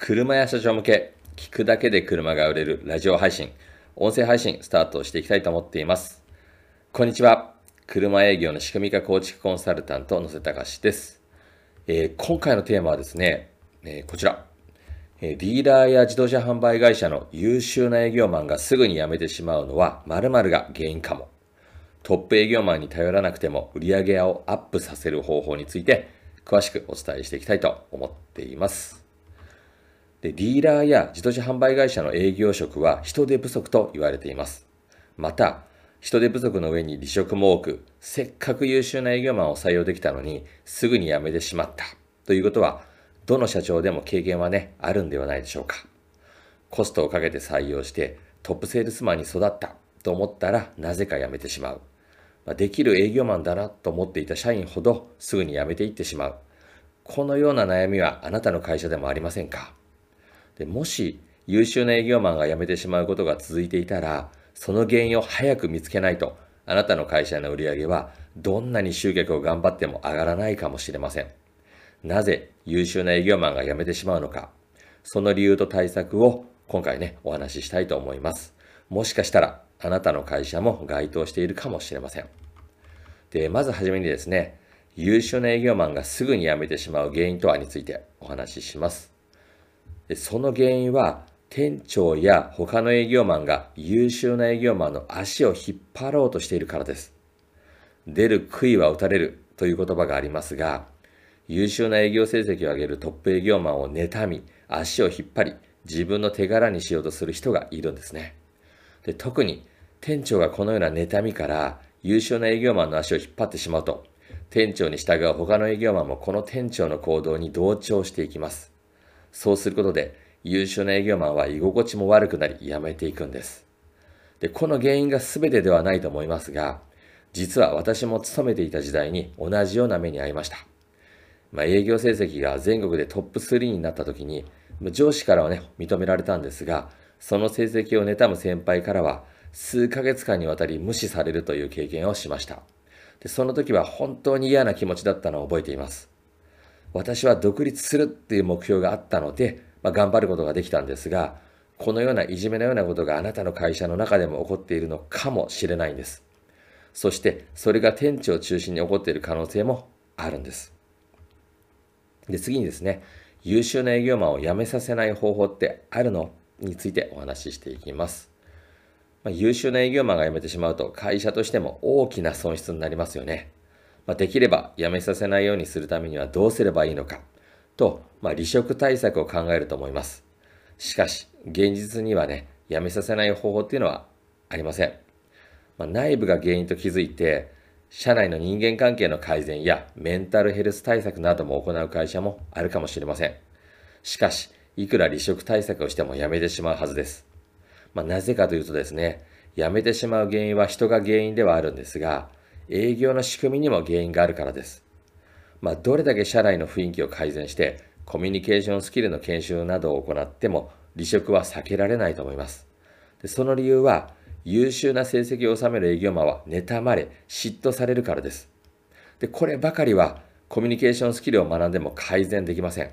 車や社長向け、聞くだけで車が売れるラジオ配信、音声配信スタートしていきたいと思っています。こんにちは。車営業の仕組み化構築コンサルタント、野瀬隆です、えー、今回のテーマはですね、えー、こちら、えー、ディーラーや自動車販売会社の優秀な営業マンがすぐに辞めてしまうのは〇〇が原因かも。トップ営業マンに頼らなくても売上をアップさせる方法について詳しくお伝えしていきたいと思っています。で、ディーラーや自動車販売会社の営業職は人手不足と言われています。また、人手不足の上に離職も多く、せっかく優秀な営業マンを採用できたのに、すぐに辞めてしまったということは、どの社長でも経験はね、あるんではないでしょうか。コストをかけて採用してトップセールスマンに育ったと思ったらなぜか辞めてしまう。まできる営業マンだなと思っていた社員ほどすぐに辞めていってしまう。このような悩みはあなたの会社でもありませんか？でもし優秀な営業マンが辞めてしまうことが続いていたら、その原因を早く見つけないと、あなたの会社の売り上げはどんなに集客を頑張っても上がらないかもしれません。なぜ優秀な営業マンが辞めてしまうのか、その理由と対策を今回ね、お話ししたいと思います。もしかしたらあなたの会社も該当しているかもしれません。で、まずはじめにですね、優秀な営業マンがすぐに辞めてしまう原因とはについてお話しします。その原因は、店長や他の営業マンが優秀な営業マンの足を引っ張ろうとしているからです。出る杭は打たれるという言葉がありますが、優秀な営業成績を上げるトップ営業マンを妬み、足を引っ張り、自分の手柄にしようとする人がいるんですね。で特に店長がこのような妬みから優秀な営業マンの足を引っ張ってしまうと、店長に従う他の営業マンもこの店長の行動に同調していきます。そうすることで、優秀な営業マンは居心地も悪くなり辞めていくんです。で、この原因が全てではないと思いますが、実は私も勤めていた時代に同じような目に遭いました。まあ、営業成績が全国でトップ3になった時に、上司からはね、認められたんですが、その成績を妬む先輩からは、数ヶ月間にわたり無視されるという経験をしました。でその時は本当に嫌な気持ちだったのを覚えています。私は独立するっていう目標があったので、まあ、頑張ることができたんですが、このようないじめのようなことがあなたの会社の中でも起こっているのかもしれないんです。そしてそれが店長を中心に起こっている可能性もあるんです。で、次にですね、優秀な営業マンを辞めさせない方法ってあるのについてお話ししていきます。まあ、優秀な営業マンが辞めてしまうと会社としても大きな損失になりますよね。まあ、できれば辞めさせないようにするためにはどうすればいいのかと、まあ、離職対策を考えると思います。しかし、現実にはね、辞めさせない方法っていうのはありません。まあ、内部が原因と気づいて、社内の人間関係の改善やメンタルヘルス対策なども行う会社もあるかもしれません。しかし、いくら離職対策をしても辞めてしまうはずです。まあ、なぜかというとですね、辞めてしまう原因は人が原因ではあるんですが、営業の仕組みにも原因があるからです。まあ、どれだけ社内の雰囲気を改善して、コミュニケーションスキルの研修などを行っても、離職は避けられないと思います。でその理由は、優秀な成績を収める営業マンは妬まれ、嫉妬されるからです。で、こればかりは、コミュニケーションスキルを学んでも改善できません。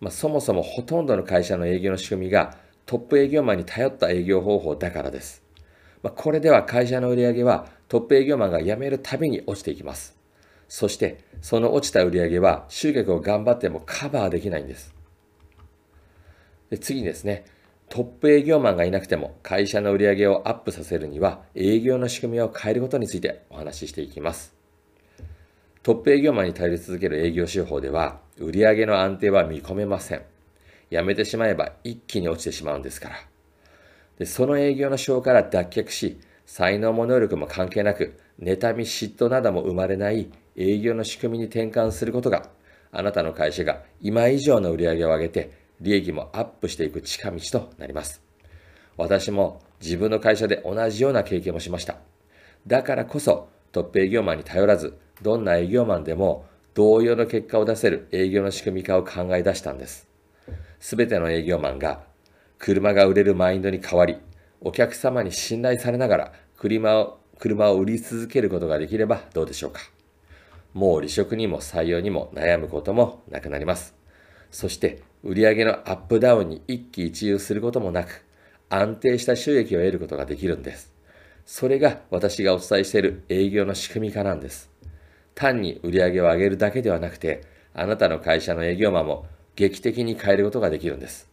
まあ、そもそもほとんどの会社の営業の仕組みがトップ営業マンに頼った営業方法だからです。まあ、これでは会社の売り上げはトップ営業マンが辞めるたびに落ちていきます。そして、その落ちた売り上げは集客を頑張ってもカバーできないんです。で次にですね、トップ営業マンがいなくても会社の売り上げをアップさせるには営業の仕組みを変えることについてお話ししていきます。トップ営業マンに頼り続ける営業手法では売上の安定は見込めません。辞めてしまえば一気に落ちてしまうんですから。でその営業の章から脱却し、才能も能力も関係なく、妬み嫉妬なども生まれない営業の仕組みに転換することが、あなたの会社が今以上の売り上げを上げて、利益もアップしていく近道となります。私も自分の会社で同じような経験もしました。だからこそ、トップ営業マンに頼らず、どんな営業マンでも同様の結果を出せる営業の仕組み化を考え出したんです。すべての営業マンが車が売れるマインドに変わり、お客様に信頼されながら車を車を売り続けることができればどうでしょうか。もう離職にも採用にも悩むこともなくなります。そして売上のアップダウンに一喜一憂することもなく、安定した収益を得ることができるんです。それが私がお伝えしている営業の仕組み化なんです。単に売上を上げるだけではなくて、あなたの会社の営業マンも劇的に変えることができるんです。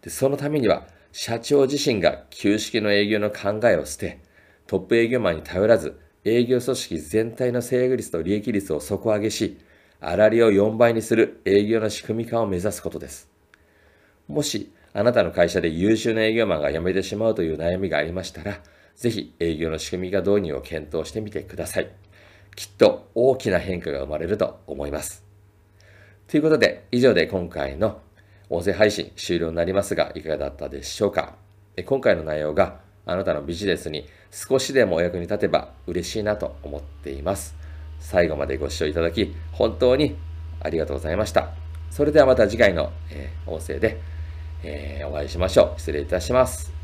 でそのためには、社長自身が旧式の営業の考えを捨て、トップ営業マンに頼らず、営業組織全体の制約率と利益率を底上げし、粗利を4倍にする営業の仕組み化を目指すことです。もし、あなたの会社で優秀な営業マンが辞めてしまうという悩みがありましたら、ぜひ営業の仕組み化導入を検討してみてください。きっと大きな変化が生まれると思います。ということで、以上で今回の音声配信終了になりますが、いかがだったでしょうか？今回の内容があなたのビジネスに少しでもお役に立てば嬉しいなと思っています。最後までご視聴いただき、本当にありがとうございました。それではまた次回の、え音声で、えお会いしましょう。失礼いたします。